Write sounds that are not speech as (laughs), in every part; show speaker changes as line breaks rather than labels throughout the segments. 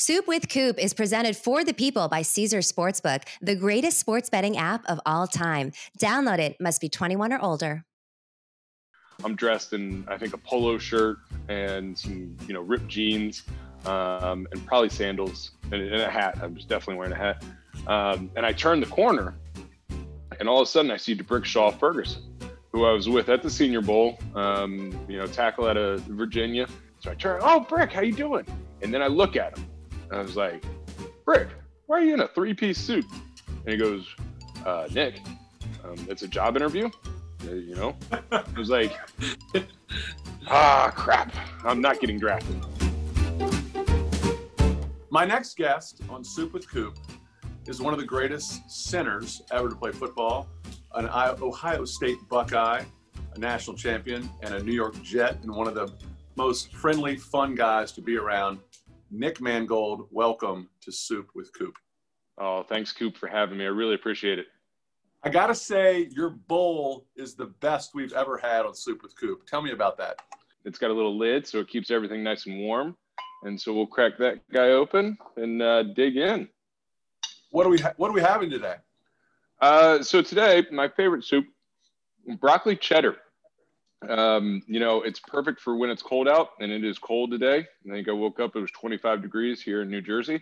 Soup with Coop is presented for the people by Caesar Sportsbook, the greatest sports betting app of all time. Download it, must be 21 or older.
I'm dressed in, I think, a polo shirt and some, you know, ripped jeans um, and probably sandals and, and, a hat. I'm just definitely wearing a hat. Um, and I turn the corner and all of a sudden I see D'Brickashaw Ferguson, who I was with at the Senior Bowl, um, you know, tackle out of Virginia. So I turn, oh, Brick, how you doing? And then I look at him I was like, Brick, why are you in a three piece suit? And he goes, uh, Nick, um, it's a job interview. Uh, you know, I was like, (laughs) ah, crap, I'm not getting drafted.
My next guest on Soup with Coop is one of the greatest centers ever to play football, an Ohio State Buckeye, a national champion, and a New York Jet, and one of the most friendly, fun guys to be around. Nick Mangold, welcome to Soup with Coop.
Oh, thanks, Coop, for having me. I really appreciate it.
I got to say, your bowl is the best we've ever had on Soup with Coop. Tell me about that.
It's got a little lid, so it keeps everything nice and warm. And so we'll crack that guy open and uh, dig in.
What are we ha- What are we having today?
Uh, so today, my favorite soup, broccoli cheddar. Um, you know, it's perfect for when it's cold out, and it is cold today. I think I woke up; it was 25 degrees here in New Jersey,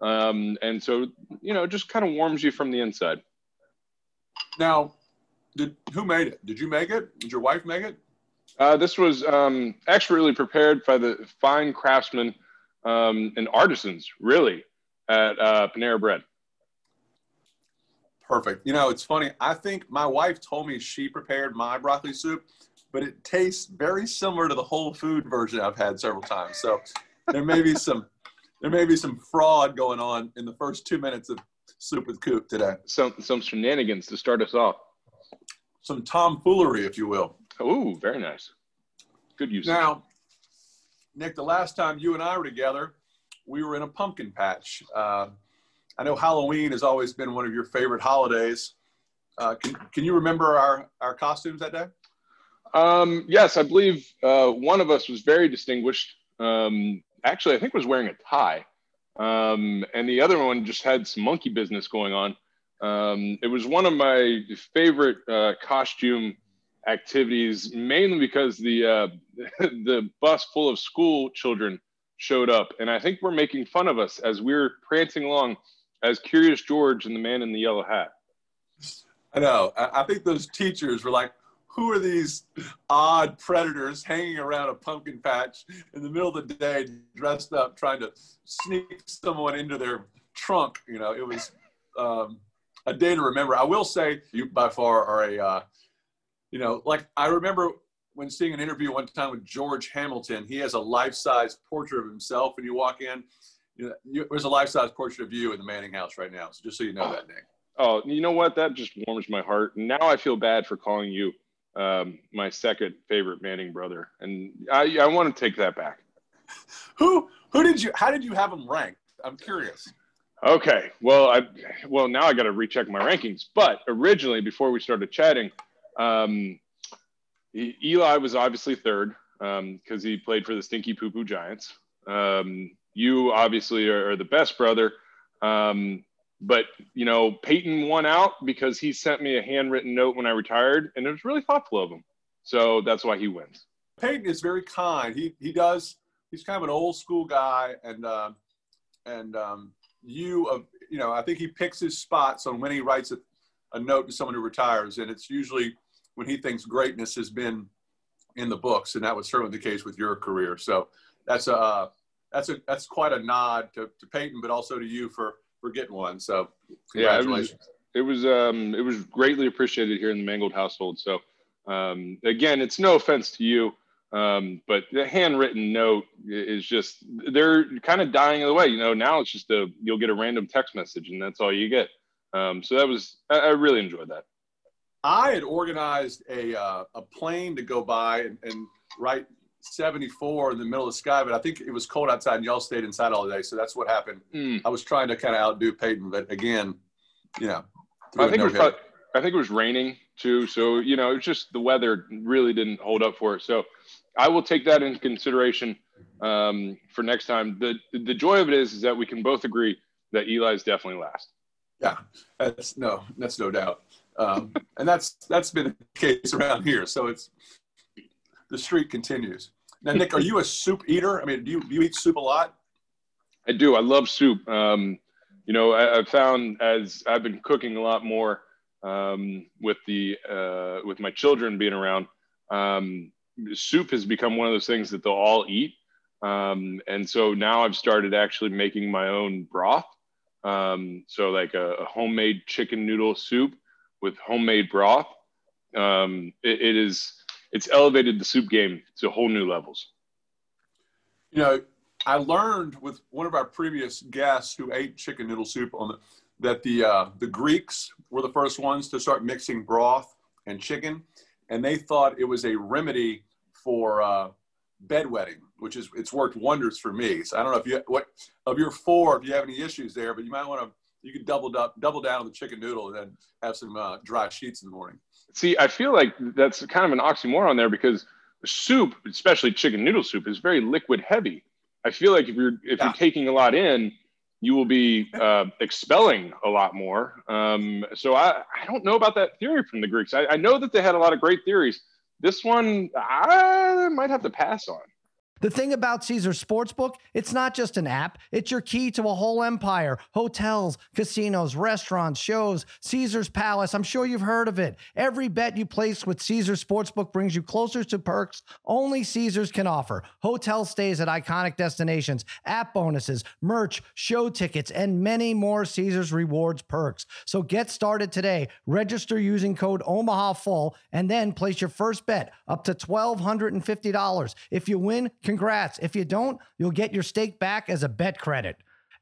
um, and so you know, it just kind of warms you from the inside.
Now, did who made it? Did you make it? Did your wife make it?
Uh, this was um, expertly prepared by the fine craftsmen um, and artisans, really, at uh, Panera Bread.
Perfect. You know, it's funny. I think my wife told me she prepared my broccoli soup but it tastes very similar to the whole food version I've had several times. So there may be some there may be some fraud going on in the first two minutes of soup with coop today.
Some some shenanigans to start us off.
Some tomfoolery, if you will.
Oh, very nice. Good use.
Now, Nick, the last time you and I were together, we were in a pumpkin patch. Uh, I know Halloween has always been one of your favorite holidays. Uh, can, can you remember our, our costumes that day?
Um, yes, I believe uh, one of us was very distinguished. Um, actually, I think was wearing a tie, um, and the other one just had some monkey business going on. Um, it was one of my favorite uh, costume activities, mainly because the uh, (laughs) the bus full of school children showed up, and I think we're making fun of us as we're prancing along as Curious George and the man in the yellow hat.
I know. I think those teachers were like, who are these odd predators hanging around a pumpkin patch in the middle of the day, dressed up, trying to sneak someone into their trunk? You know, it was um, a day to remember. I will say, you by far are a, uh, you know, like I remember when seeing an interview one time with George Hamilton. He has a life-size portrait of himself, and you walk in. You know, there's a life-size portrait of you in the Manning house right now. So just so you know that, Nick.
Oh, you know what? That just warms my heart. Now I feel bad for calling you um, my second favorite Manning brother, and I, I want to take that back. (laughs)
who who did you? How did you have him ranked? I'm curious.
Okay, well, I well now I got to recheck my rankings. But originally, before we started chatting, um, Eli was obviously third because um, he played for the Stinky Poo Poo Giants. Um, you obviously are, are, the best brother. Um, but you know peyton won out because he sent me a handwritten note when i retired and it was really thoughtful of him. So that's why he wins.
Peyton is very kind. He he does he's kind of an old school guy and uh, and um, you uh, you know i think he picks his spots on when he writes a, a note to someone who retires and it's usually when he thinks greatness has been in the books and that was certainly the case with your career. So that's a uh, that's a that's quite a nod to, to peyton but also to you for for getting one. So congratulations.
Yeah, it was it was, um, it was greatly appreciated here in the Mangold household. So um, again, it's no offense to you, um, but the handwritten note is just they're kind of dying of the way. You know, now it's just a you'll get a random text message and that's all you get. Um, so that was I, I, really enjoyed that.
I had organized a uh, a plane to go by and, and write 74 in the middle of the sky, but I think it was cold outside and y'all stayed inside all day. So that's what happened. Mm. I was trying to kind of outdo Peyton, but again, you know,
I think, no it was probably, I think it was raining too. So, you know, it's just the weather really didn't hold up for it. So I will take that into consideration um, for next time. The the joy of it is is that we can both agree that Eli's definitely last.
Yeah, that's no, that's no doubt, um, and that's that's been the case around here. So it's the streak continues. Now, Nick, are you a soup eater? I mean, do you do you eat soup a lot?
I do. I love soup. Um, you know, I, have found as I've been cooking a lot more um, with the uh, with my children being around, um, soup has become one of those things that they'll all eat. Um, and so now I've started actually making my own broth. Um, so like a, a, homemade chicken noodle soup with homemade broth. Um, it, it is it's elevated the soup game to whole new levels.
You know, I learned with one of our previous guests who ate chicken noodle soup on the that the uh, the Greeks were the first ones to start mixing broth and chicken, and they thought it was a remedy for uh, bedwetting, which is it's worked wonders for me. So I don't know if you what of your four if you have any issues there, but you might want to you could double up double down on the chicken noodle and then have some uh, dry sheets in the morning.
See, I feel like that's kind of an oxymoron there because soup, especially chicken noodle soup, is very liquid heavy. I feel like if you're if yeah. you're taking a lot in, you will be uh, expelling a lot more. Um, so I, I don't know about that theory from the Greeks. I, I know that they had a lot of great theories. This one I might have to pass on.
The thing about Caesar Sportsbook, it's not just an app, it's your key to a whole empire. Hotels, casinos, restaurants, shows, Caesar's Palace. I'm sure you've heard of it. Every bet you place with Caesar Sportsbook brings you closer to perks only Caesars can offer. Hotel stays at iconic destinations, app bonuses, merch, show tickets, and many more Caesars rewards perks. So get started today. Register using code OMAHA and then place your first bet up to $1,250. If you win, Congrats. If you don't, you'll get your stake back as a bet credit.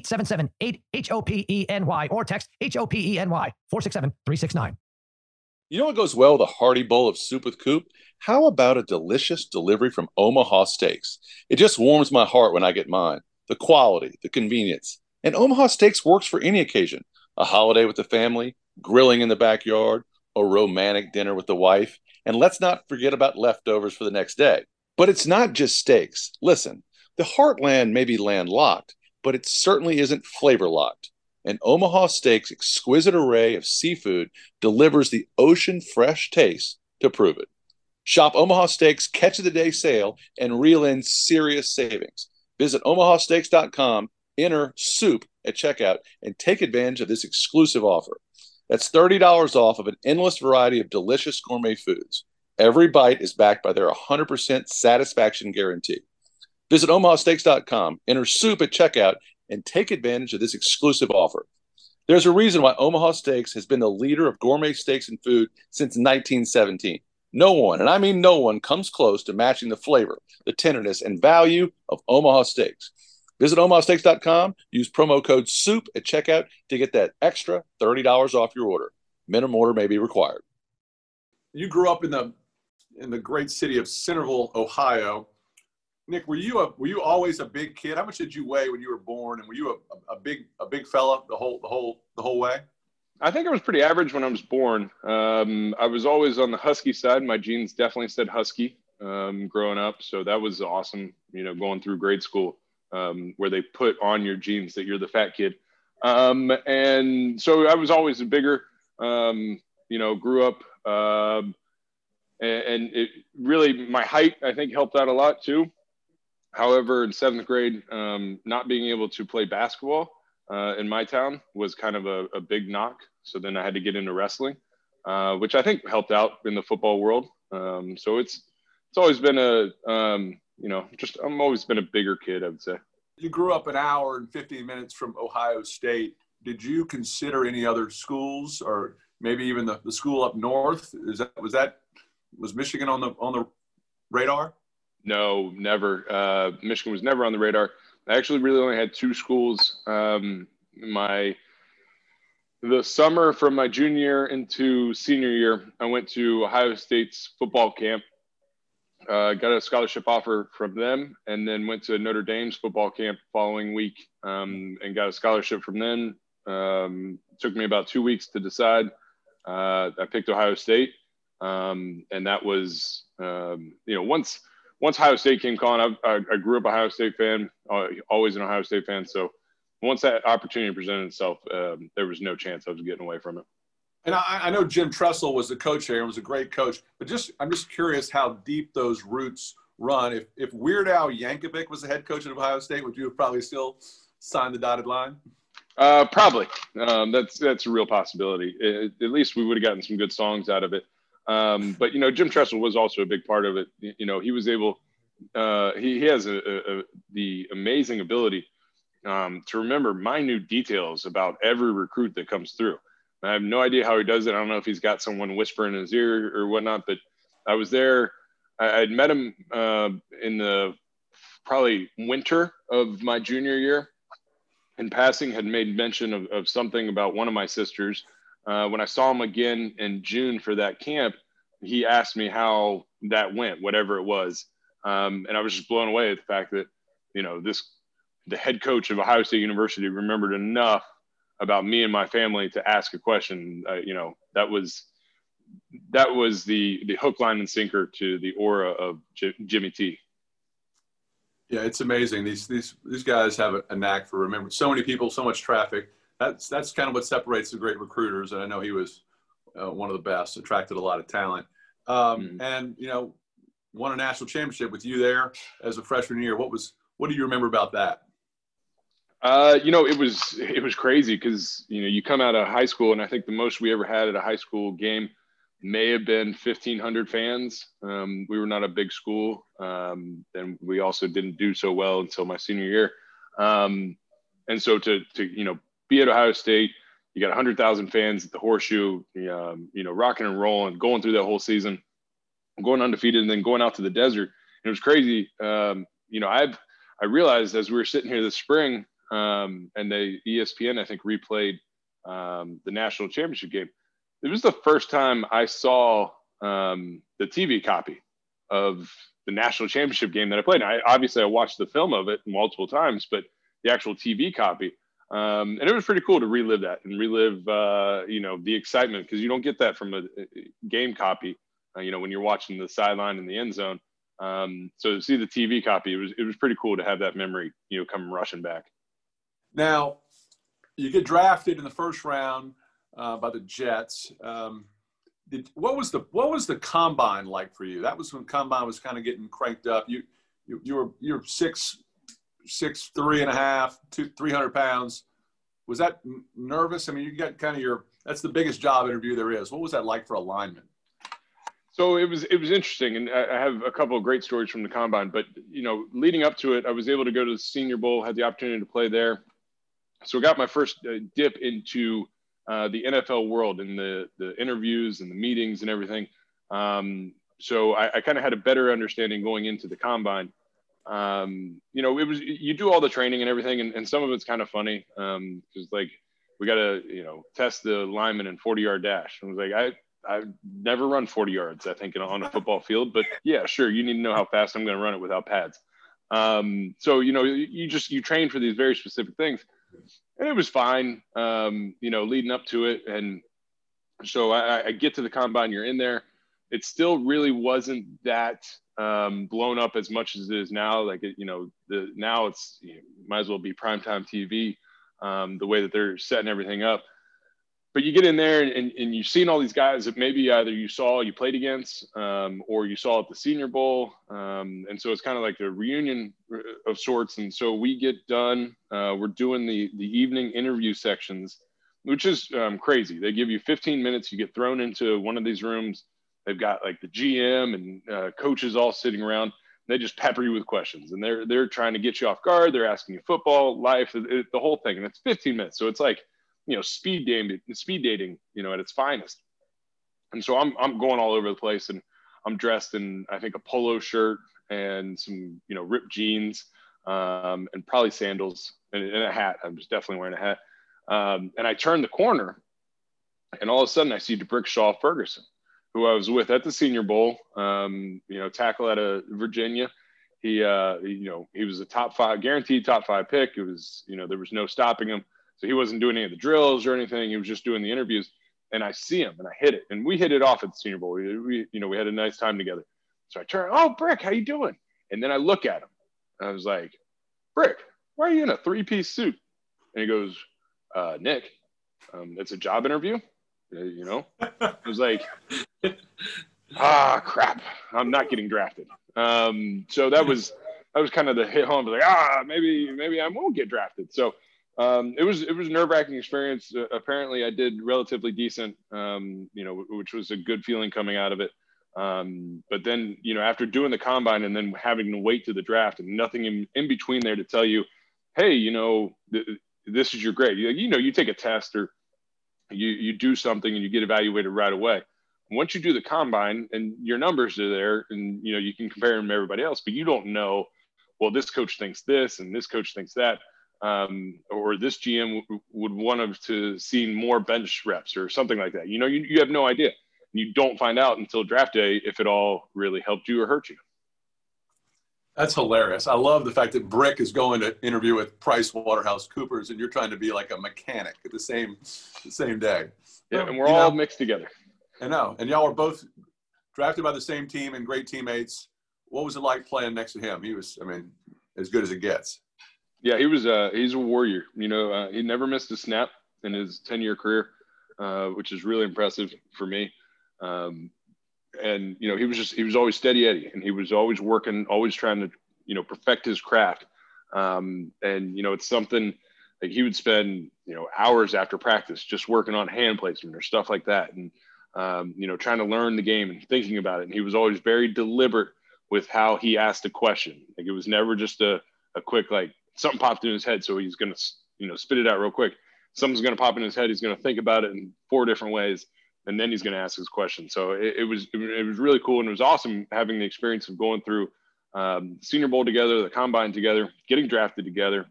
877 8 H O P E N Y or text H O P E N Y 467 369.
You know what goes well with a hearty bowl of soup with Coop? How about a delicious delivery from Omaha Steaks? It just warms my heart when I get mine. The quality, the convenience. And Omaha Steaks works for any occasion a holiday with the family, grilling in the backyard, a romantic dinner with the wife. And let's not forget about leftovers for the next day. But it's not just steaks. Listen, the heartland may be landlocked but it certainly isn't flavor locked. And Omaha Steaks' exquisite array of seafood delivers the ocean fresh taste to prove it. Shop Omaha Steaks Catch of the Day sale and reel in serious savings. Visit omahasteaks.com, enter soup at checkout, and take advantage of this exclusive offer. That's $30 off of an endless variety of delicious gourmet foods. Every bite is backed by their 100% satisfaction guarantee. Visit omahasteaks.com, enter soup at checkout, and take advantage of this exclusive offer. There's a reason why Omaha Steaks has been the leader of gourmet steaks and food since 1917. No one, and I mean no one, comes close to matching the flavor, the tenderness, and value of Omaha Steaks. Visit omahasteaks.com, use promo code SOUP at checkout to get that extra $30 off your order. Minimum order may be required.
You grew up in the in the great city of Centerville, Ohio. Nick, were you a were you always a big kid? How much did you weigh when you were born, and were you a, a, big a big fella the whole the whole the whole way?
I think I was pretty average when I was born. Um, I was always on the husky side. My genes definitely said husky um, growing up, so that was awesome. You know, going through grade school um, where they put on your genes that you're the fat kid, um, and so I was always a bigger. Um, you know, grew up um, and it really my height I think helped out a lot too. However, in seventh grade, um, not being able to play basketball uh, in my town was kind of a, a, big knock. So then I had to get into wrestling, uh, which I think helped out in the football world. Um, so it's it's always been a um, you know just I'm always been a bigger kid. I would say.
You grew up an hour and 15 minutes from Ohio State. Did you consider any other schools, or maybe even the, the school up north? Is that was that was Michigan on the on the radar?
No, never. Uh, Michigan was never on the radar. I actually really only had two schools. Um, my the summer from my junior into senior year, I went to Ohio State's football camp. Uh, got a scholarship offer from them, and then went to Notre Dame's football camp following week, um, and got a scholarship from them. Um, took me about two weeks to decide. Uh, I picked Ohio State, um, and that was um, you know once once Ohio State came calling, I, I, grew up Ohio State fan, uh, always an Ohio State fan. So once that opportunity presented itself, um, there was no chance I was getting away from it.
And I, I, know Jim Tressel was the coach here and was a great coach, but just I'm just curious how deep those roots run. If if Weird Al Yankovic was the head coach at Ohio State, would you have probably still signed the dotted line?
Uh, probably. Um, that's that's a real possibility. It, at least we would have gotten some good songs out of it. Um, but you know, Jim Tressel was also a big part of it. You know, he was able. Uh, he, he has a, a, a, the amazing ability um, to remember minute details about every recruit that comes through. I have no idea how he does it. I don't know if he's got someone whispering in his ear or whatnot. But I was there. I, would met him uh, in the probably winter of my junior year. In passing, had made mention of, of something about one of my sisters uh, when I saw him again in June for that camp, he asked me how that went, whatever it was. Um, and I was just blown away at the fact that, you know, this, the head coach of Ohio State University remembered enough about me and my family to ask a question. Uh, you know, that was, that was the, the hook, line and sinker to the aura of J- Jimmy T.
Yeah, it's amazing. These, these, these guys have a, a knack for remembering so many people, so much traffic that's that's kind of what separates the great recruiters. And I know he was uh, one of the best, attracted a lot of talent. Um, mm-hmm. And you know, won a national championship with you there as a freshman year. What was what do you remember about that?
Uh, you know, it was it was crazy because you know you come out of high school, and I think the most we ever had at a high school game may have been 1,500 fans. Um, we were not a big school, um, and we also didn't do so well until my senior year. Um, and so to to you know be at Ohio State. You got 100,000 fans at the Horseshoe, um, you know, rocking and rolling, going through that whole season, going undefeated, and then going out to the desert. And it was crazy. Um, you know, I've I realized as we were sitting here this spring, um, and the ESPN I think replayed um, the national championship game. It was the first time I saw um, the TV copy of the national championship game that I played. And I, obviously, I watched the film of it multiple times, but the actual TV copy. Um, and it was pretty cool to relive that and relive, uh, you know, the excitement because you don't get that from a, game copy, uh, you know, when you're watching the sideline in the end zone. Um, so to see the TV copy, it was it was pretty cool to have that memory, you know, come rushing back.
Now, you get drafted in the first round uh, by the Jets. Um, did, what was the what was the combine like for you? That was when combine was kind of getting cranked up. You you, you were you were six six three and a half, two three hundred pounds. Was that nervous? I mean, you got kind of your that's the biggest job interview there is. What was that like for a lineman?
So it was it was interesting, and I have a couple of great stories from the combine. But you know, leading up to it, I was able to go to the Senior Bowl, had the opportunity to play there. So I got my first uh, dip into uh, the NFL world and the the interviews and the meetings and everything. Um, so I, I kind of had a better understanding going into the combine um, you know, it was you do all the training and everything, and, and some of it's kind of funny Um, because um, like we got to you know test the lineman in 40 yard dash. And I was like, I I've never run 40 yards, I think, on a (laughs) football field, but yeah, sure, you need to know how fast I'm going to run it without pads. Um, so you know, you just you train for these very specific things, and it was fine. Um, you know, leading up to it, and so I, I get to the combine. You're in there. It still really wasn't that um, blown up as much as it is now. Like it, you know, the now it's you know, might as well be primetime TV. Um, the way that they're setting everything up. But you get in there and, and, and, you've seen all these guys that maybe either you saw you played against um, or you saw at the Senior Bowl, um, and so it's kind of like a reunion of sorts. And so we get done. Uh, we're doing the the evening interview sections, which is um, crazy. They give you 15 minutes. You get thrown into one of these rooms They've got like the GM and uh, coaches all sitting around. They just pepper you with questions, and they're they're trying to get you off guard. They're asking you football, life, the whole thing, and it's 15 minutes. So it's like you know speed dating, speed dating, you know, at its finest. And so I'm I'm going all over the place, and I'm dressed in I think a polo shirt and some you know ripped jeans um, and probably sandals and, and, a hat. I'm just definitely wearing a hat. Um, and I turn the corner, and all of a sudden I see D'Brickashaw Ferguson, who I was with at the Senior Bowl. Um, you know, tackle out of Virginia. He, uh, you know, he was a top five, guaranteed top five pick. It was, you know, there was no stopping him. So he wasn't doing any of the drills or anything. He was just doing the interviews. And I see him and I hit it. And we hit it off at the Senior Bowl. We, we you know, we had a nice time together. So I turn, oh, Brick, how you doing? And then I look at him. And I was like, Brick, why are you in a three-piece suit? And he goes, uh, Nick, um, it's a job interview. Uh, you know, I was like, ah, crap, I'm not getting drafted. Um, so that was that was kind of the hit home. Like, ah, maybe maybe I won't get drafted. So um, it was it was a nerve wracking experience. Uh, apparently, I did relatively decent. Um, you know, which was a good feeling coming out of it. Um, but then, you know, after doing the combine and then having to wait to the draft and nothing in, in between there to tell you, hey, you know, th- this is your grade. You, you know, you take a test or you, you do something and you get evaluated right away. Once you do the combine and your numbers are there and, you know, you can compare them to everybody else, but you don't know, well, this coach thinks this and this coach thinks that. Um, or this GM w- would want to, to see more bench reps or something like that. You know, you, you have no idea you don't find out until draft day if it all really helped you or hurt you.
That's hilarious. I love the fact that Brick is going to interview with Price Waterhouse Coopers, and you're trying to be like a mechanic at the same the same day.
Yeah, and we're you all know, mixed together.
I know, and y'all were both drafted by the same team and great teammates. What was it like playing next to him? He was, I mean, as good as it gets.
Yeah, he was. Uh, he's a warrior. You know, uh, he never missed a snap in his ten year career, uh, which is really impressive for me. Um, and you know, he was just he was always steady Eddie, and he was always working, always trying to you know perfect his craft. Um, and you know, it's something like he would spend you know hours after practice just working on hand placement or stuff like that, and um, you know, trying to learn the game and thinking about it. And he was always very deliberate with how he asked a question. Like it was never just a a quick like something popped in his head, so he's gonna you know spit it out real quick. Something's gonna pop in his head. He's gonna think about it in four different ways and then he's going to ask his question. So it, it, was it was really cool and it was awesome having the experience of going through um, Senior Bowl together, the Combine together, getting drafted together,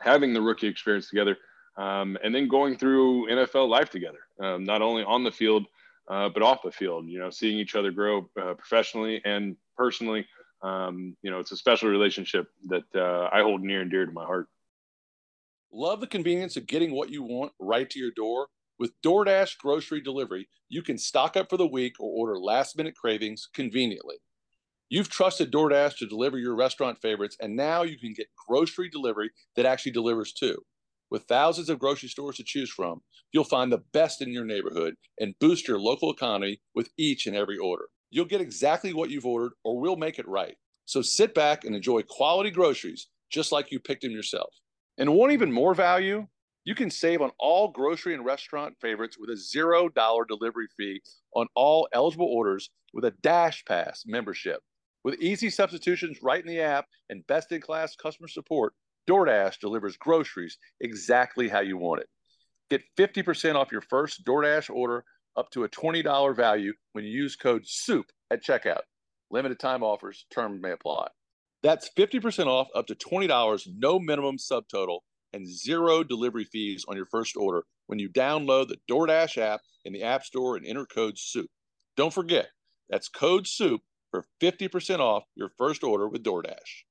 having the rookie experience together, um, and then going through NFL life together, um, not only on the field uh, but off the field. You know, seeing each other grow uh, professionally and personally. Um, you know, it's a special relationship that uh, I hold near and dear to my heart.
Love the convenience of getting what you want right to your door with DoorDash grocery delivery, you can stock up for the week or order last minute cravings conveniently. You've trusted DoorDash to deliver your restaurant favorites, and now you can get grocery delivery that actually delivers too. With thousands of grocery stores to choose from, you'll find the best in your neighborhood and boost your local economy with each and every order. You'll get exactly what you've ordered, or we'll make it right. So sit back and enjoy quality groceries just like you picked them yourself. And want even more value? You can save on all grocery and restaurant favorites with a $0 delivery fee on all eligible orders with a Dash Pass membership. With easy substitutions right in the app and best in class customer support, DoorDash delivers groceries exactly how you want it. Get 50% off your first DoorDash order up to a $20 value when you use code SOUP at checkout. Limited time offers, terms may apply. That's 50% off up to $20, no minimum subtotal and zero delivery fees on your first order when you download the DoorDash app in the App Store and enter code SOUP. Don't forget, that's code SOUP for 50% off your first order with DoorDash.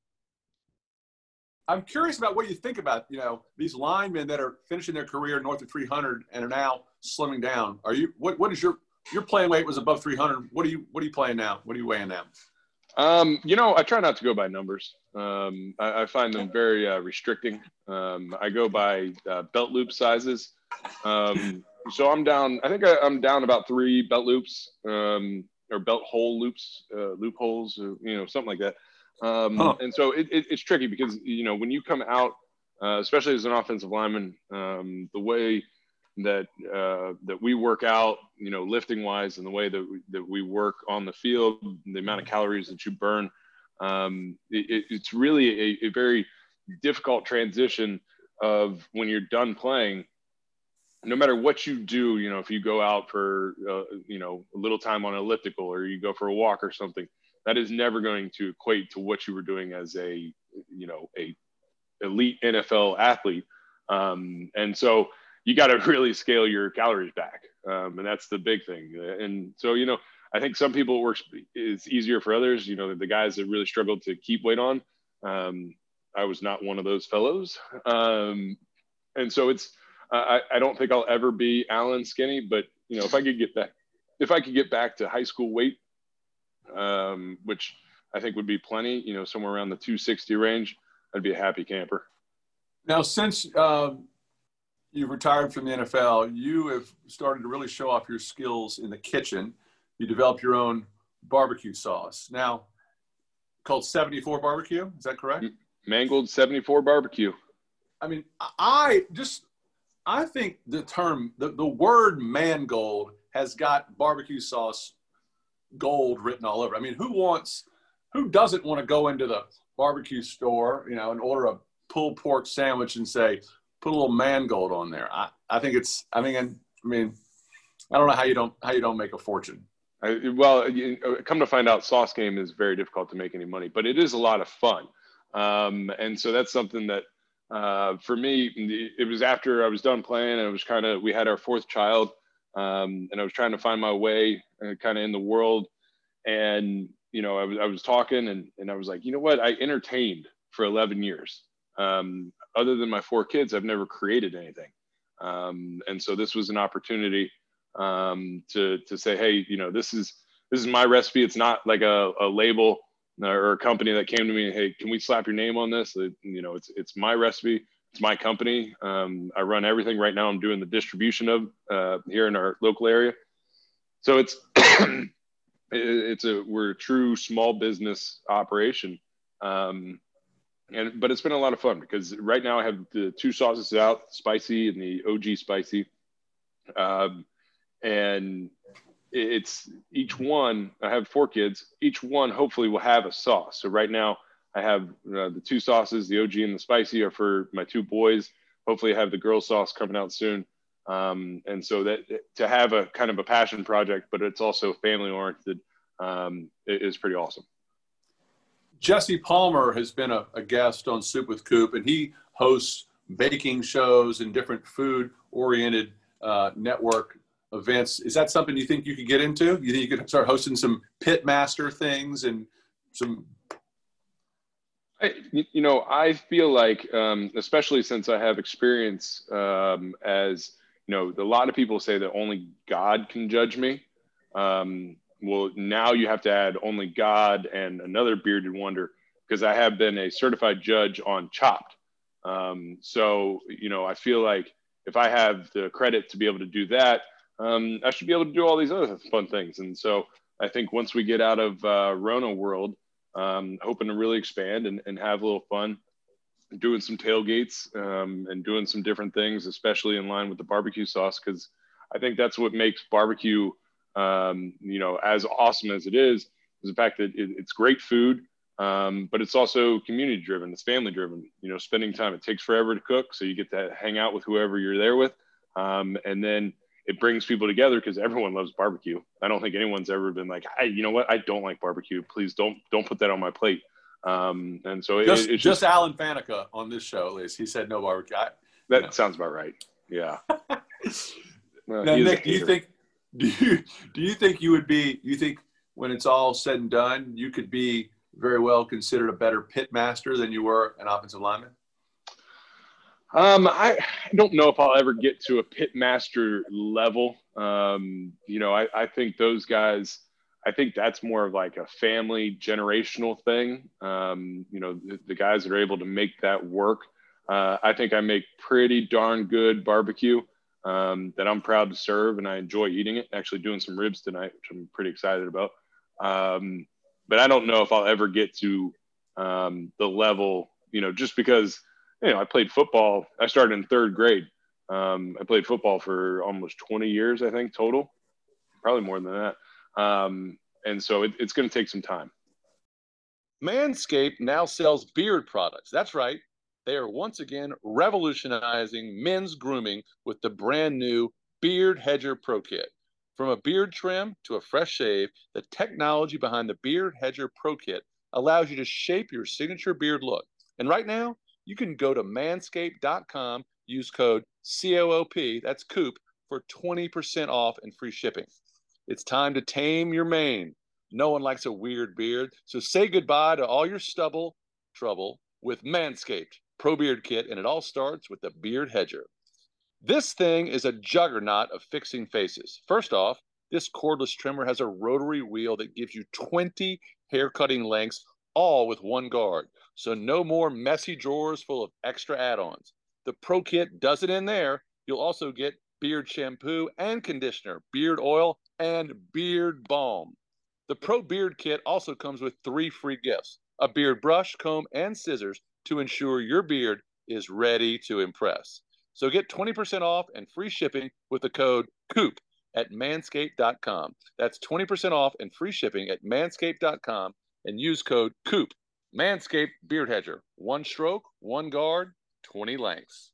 I'm curious about what you think about, you know, these linemen that are finishing their career north of 300 and are now slimming down. Are you what what is your your playing weight was above 300. What are you what are you playing now? What are you weighing now?
Um, you know, I try not to go by numbers. Um, I, I, find them very uh, restricting. Um, I go by uh, belt loop sizes. Um, so I'm down. I think I, am down about three belt loops um, or belt hole loops, uh, loopholes, you know, something like that. Um, huh. And so it, it, it's tricky because you know when you come out, uh, especially as an offensive lineman, um, the way that uh, that we work out, you know, lifting wise, and the way that we, that we work on the field, the amount of calories that you burn, um, it, it's really a, a, very difficult transition of when you're done playing. No matter what you do, you know, if you go out for uh, you know a little time on elliptical or you go for a walk or something, that is never going to equate to what you were doing as a you know a elite NFL athlete. Um, and so you got to (laughs) really scale your calories back, um, and that's the big thing. And so you know, I think some people it works is easier for others. You know, the guys that really struggled to keep weight on. Um, I was not one of those fellows, um, and so it's. I, I don't think I'll ever be Alan skinny, but you know, if I could get back, if I could get back to high school weight, um, which I think would be plenty, you know, somewhere around the 260 range, I'd be a happy camper.
Now, since um, you've retired from the NFL, you have started to really show off your skills in the kitchen. You developed your own barbecue sauce. Now, called 74 Barbecue. Is that correct?
Mangold 74 Barbecue.
I mean, I just, I think the term, the, the word mangold has got barbecue sauce gold written all over. I mean, who wants, who doesn't want to go into the barbecue store, you know, and order a pulled pork sandwich and say, put a little mangold on there. I, I think it's, I mean, I mean, I don't know how you don't, how you don't make a fortune.
I, well, you, uh, come to find out, sauce game is very difficult to make any money, but it is a lot of fun. Um, and so that's something that, uh, for me, it was after I was done playing and it was kind of, we had our fourth child um, and I was trying to find my way uh, kind of in the world. And, you know, I was, I was talking and, and I was like, you know what, I entertained for 11 years. Um, other than my four kids, I've never created anything. Um, and so this was an opportunity um, to, to say, hey, you know, this is, this is my recipe. It's not like a, a label or a company that came to me, hey, can we slap your name on this? You know, it's, it's my recipe it's my company. Um, I run everything right now. I'm doing the distribution of uh, here in our local area. So it's (clears throat) it's a we're a true small business operation, um, and but it's been a lot of fun because right now I have the two sauces out, spicy and the OG spicy, um, and it's each one. I have four kids. Each one hopefully will have a sauce. So right now I have uh, the two sauces, the OG and the spicy, are for my two boys. Hopefully, I have the girl sauce coming out soon. Um, and so that to have a kind of a passion project, but it's also family oriented, um, is pretty awesome.
Jesse Palmer has been a, a, guest on Soup with Coop, and he hosts baking shows and different food oriented uh, network events. Is that something you think you could get into? You think you could start hosting some pit master things and some
I, you know, I feel like, um, especially since I have experience um, as, you know, a lot of people say that only God can judge me. Um, well, now you have to add only God and another bearded wonder because I have been a certified judge on Chopped. Um, so, you know, I feel like if I have the credit to be able to do that, um, I should be able to do all these other fun things. And so I think once we get out of uh, Rona world, um, hoping to really expand and, and have a little fun doing some tailgates um, and doing some different things, especially in line with the barbecue sauce, because I think that's what makes barbecue, um, you know, as awesome as it is, is the fact that it, it's great food, um, but it's also community driven. It's family driven. You know, spending time. It takes forever to cook, so you get to hang out with whoever you're there with, um, and then it brings people together because everyone loves barbecue. I don't think anyone's ever been like, "Hey, you know what? I don't like barbecue. Please don't don't put that on my plate." Um, and so
just,
it,
just, just Alan Faneca on this show, at least he said no barbecue. I,
that sounds about right. Yeah. (laughs)
well, now, Nick, do you think do you do you think you would be? You think when it's all said and done, you could be very well considered a better pit master than you were an offensive lineman?
Um, I, I don't know if I'll ever get to a pit master level. Um, you know, I, I think those guys, I think that's more of like a family generational thing. Um, you know, the, the, guys that are able to make that work. Uh, I think I make pretty darn good barbecue um, that I'm proud to serve and I enjoy eating it. Actually, doing some ribs tonight, which I'm pretty excited about. Um, but I don't know if I'll ever get to um, the level, you know, just because you know, I played football. I started in third grade. Um, I played football for almost 20 years, I think, total, probably more than that. Um, and so it, it's going to take some time.
Manscaped now sells beard products. That's right. They are once again revolutionizing men's grooming with the brand new Beard Hedger Pro Kit. From a beard trim to a fresh shave, the technology behind the Beard Hedger Pro Kit allows you to shape your signature beard look. And right now, you can go to manscaped.com, use code COOP, that's COOP, for 20% off and free shipping. It's time to tame your mane. No one likes a weird beard. So say goodbye to all your stubble trouble with Manscaped Pro Beard Kit, and it all starts with the Beard Hedger. This thing is a juggernaut of fixing faces. First off, this cordless trimmer has a rotary wheel that gives you 20 hair cutting lengths, all with one guard. So no more messy drawers full of extra add-ons. The Pro Kit does it in there. You'll also get beard shampoo and conditioner, beard oil, and beard balm. The Pro Beard Kit also comes with three free gifts a beard brush, comb, and scissors to ensure your beard is ready to impress. So get 20% off and free shipping with the code COOP at manscaped.com. That's 20% off and free shipping at manscaped.com and use code COOP. Manscaped Beard Hedger. One stroke, one guard, 20 lengths.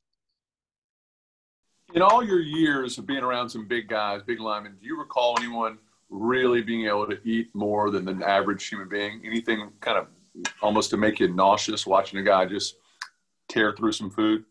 In all your years of being around some big guys, big linemen, do you recall anyone really being able to eat more than the average human being? Anything kind of almost to make you nauseous watching a guy just tear through some food?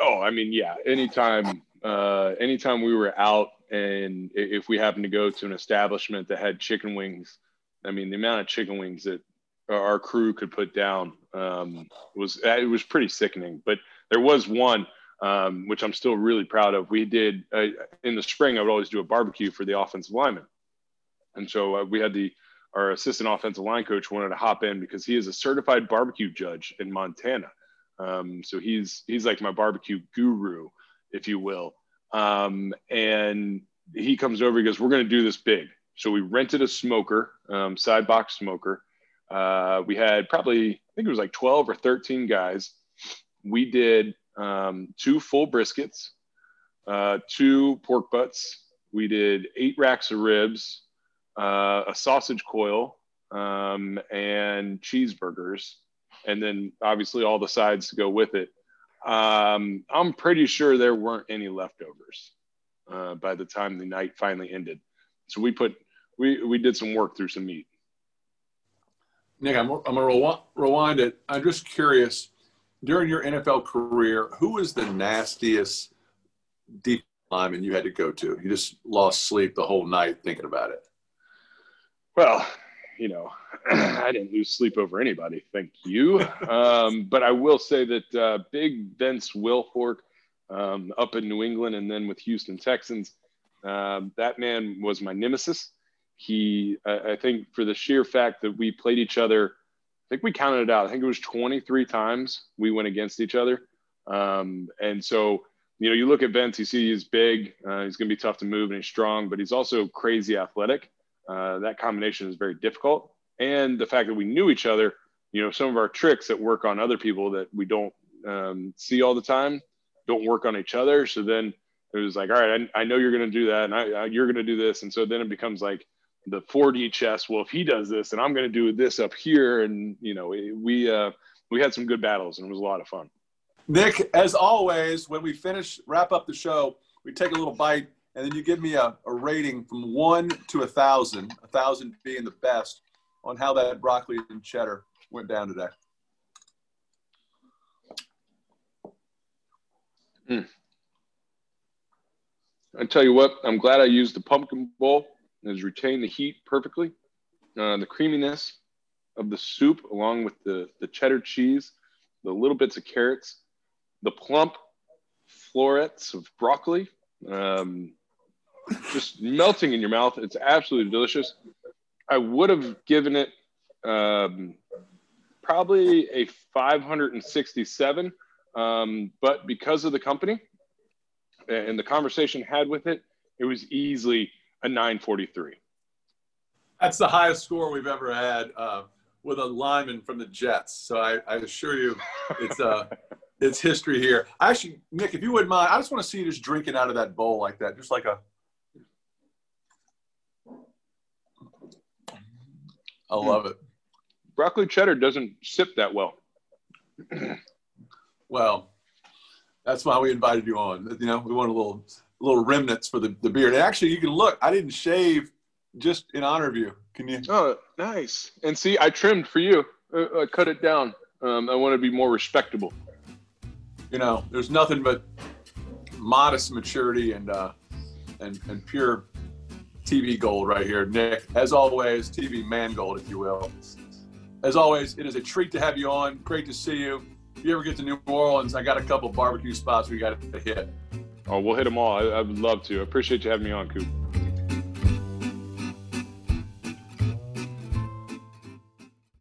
Oh, I mean, yeah. Anytime, uh, anytime we were out, and if we happened to go to an establishment that had chicken wings, I mean, the amount of chicken wings that our crew could put down um, was it was pretty sickening. But there was one um, which I'm still really proud of. We did uh, in the spring. I would always do a barbecue for the offensive linemen, and so uh, we had the our assistant offensive line coach wanted to hop in because he is a certified barbecue judge in Montana. Um, so he's he's like my barbecue guru, if you will. Um, and he comes over. He goes, "We're going to do this big." So we rented a smoker, um, side box smoker. Uh, we had probably I think it was like 12 or 13 guys. We did um, two full briskets, uh, two pork butts. We did eight racks of ribs, uh, a sausage coil, um, and cheeseburgers, and then obviously all the sides to go with it. Um, I'm pretty sure there weren't any leftovers uh, by the time the night finally ended. So we put we we did some work through some meat.
Nick, I'm, I'm gonna rewind it. I'm just curious during your NFL career, who was the nastiest deep lineman you had to go to? You just lost sleep the whole night thinking about it.
Well, you know, (clears throat) I didn't lose sleep over anybody. Thank you. (laughs) Um, but I will say that uh, Big Vince Wilfork um, up in New England and then with Houston Texans, um, that man was my nemesis. He, I, I think, for the sheer fact that we played each other I think we counted it out. I think it was 23 times we went against each other. Um, and so, you know, you look at Vince, you see he's big, uh, he's going to be tough to move and he's strong, but he's also crazy athletic. Uh, that combination is very difficult. And the fact that we knew each other, you know, some of our tricks that work on other people that we don't um, see all the time don't work on each other. So then it was like, all right, I, I know you're going to do that, and I, I, you're going to do this, and so then it becomes like, the 4D chess. Well, if he does this, and I'm going to do this up here, and you know, we uh, we had some good battles, and it was a lot of fun.
Nick, as always, when we finish wrap up the show, we take a little bite, and then you give me a, a rating from one to a thousand, a thousand being the best, on how that broccoli and cheddar went down today.
Mm. I tell you what, I'm glad I used the pumpkin bowl has retained the heat perfectly. Uh, the creaminess of the soup, along with the, the cheddar cheese, the little bits of carrots, the plump florets of broccoli, um, just melting in your mouth. It's absolutely delicious. I would have given it um, probably a 567, um, but because of the company and the conversation had with it, it was easily a 943.
That's the highest score we've ever had uh, with a lineman from the Jets. So I, I assure you, it's uh, (laughs) it's history here. Actually, Nick, if you wouldn't mind, I just want to see you just drinking out of that bowl like that, just like a. I love it.
Broccoli cheddar doesn't sip that well.
well, that's why we invited you on. You know, we want a little little remnants for the, the beard. And actually, you can look. I didn't shave just in honor of you. Can you?
Oh, nice. And see, I trimmed for you. Uh, I cut it down. Um, I want to be more respectable.
You know, there's nothing but modest maturity and uh, and and pure TV gold right here, Nick. As always, TV man gold, if you will. As always, it is a treat to have you on. Great to see you. If you ever get to New Orleans, I got a couple barbecue spots we got to hit.
Oh, we'll hit them all. I, I would love to. I appreciate you having me on, Coop.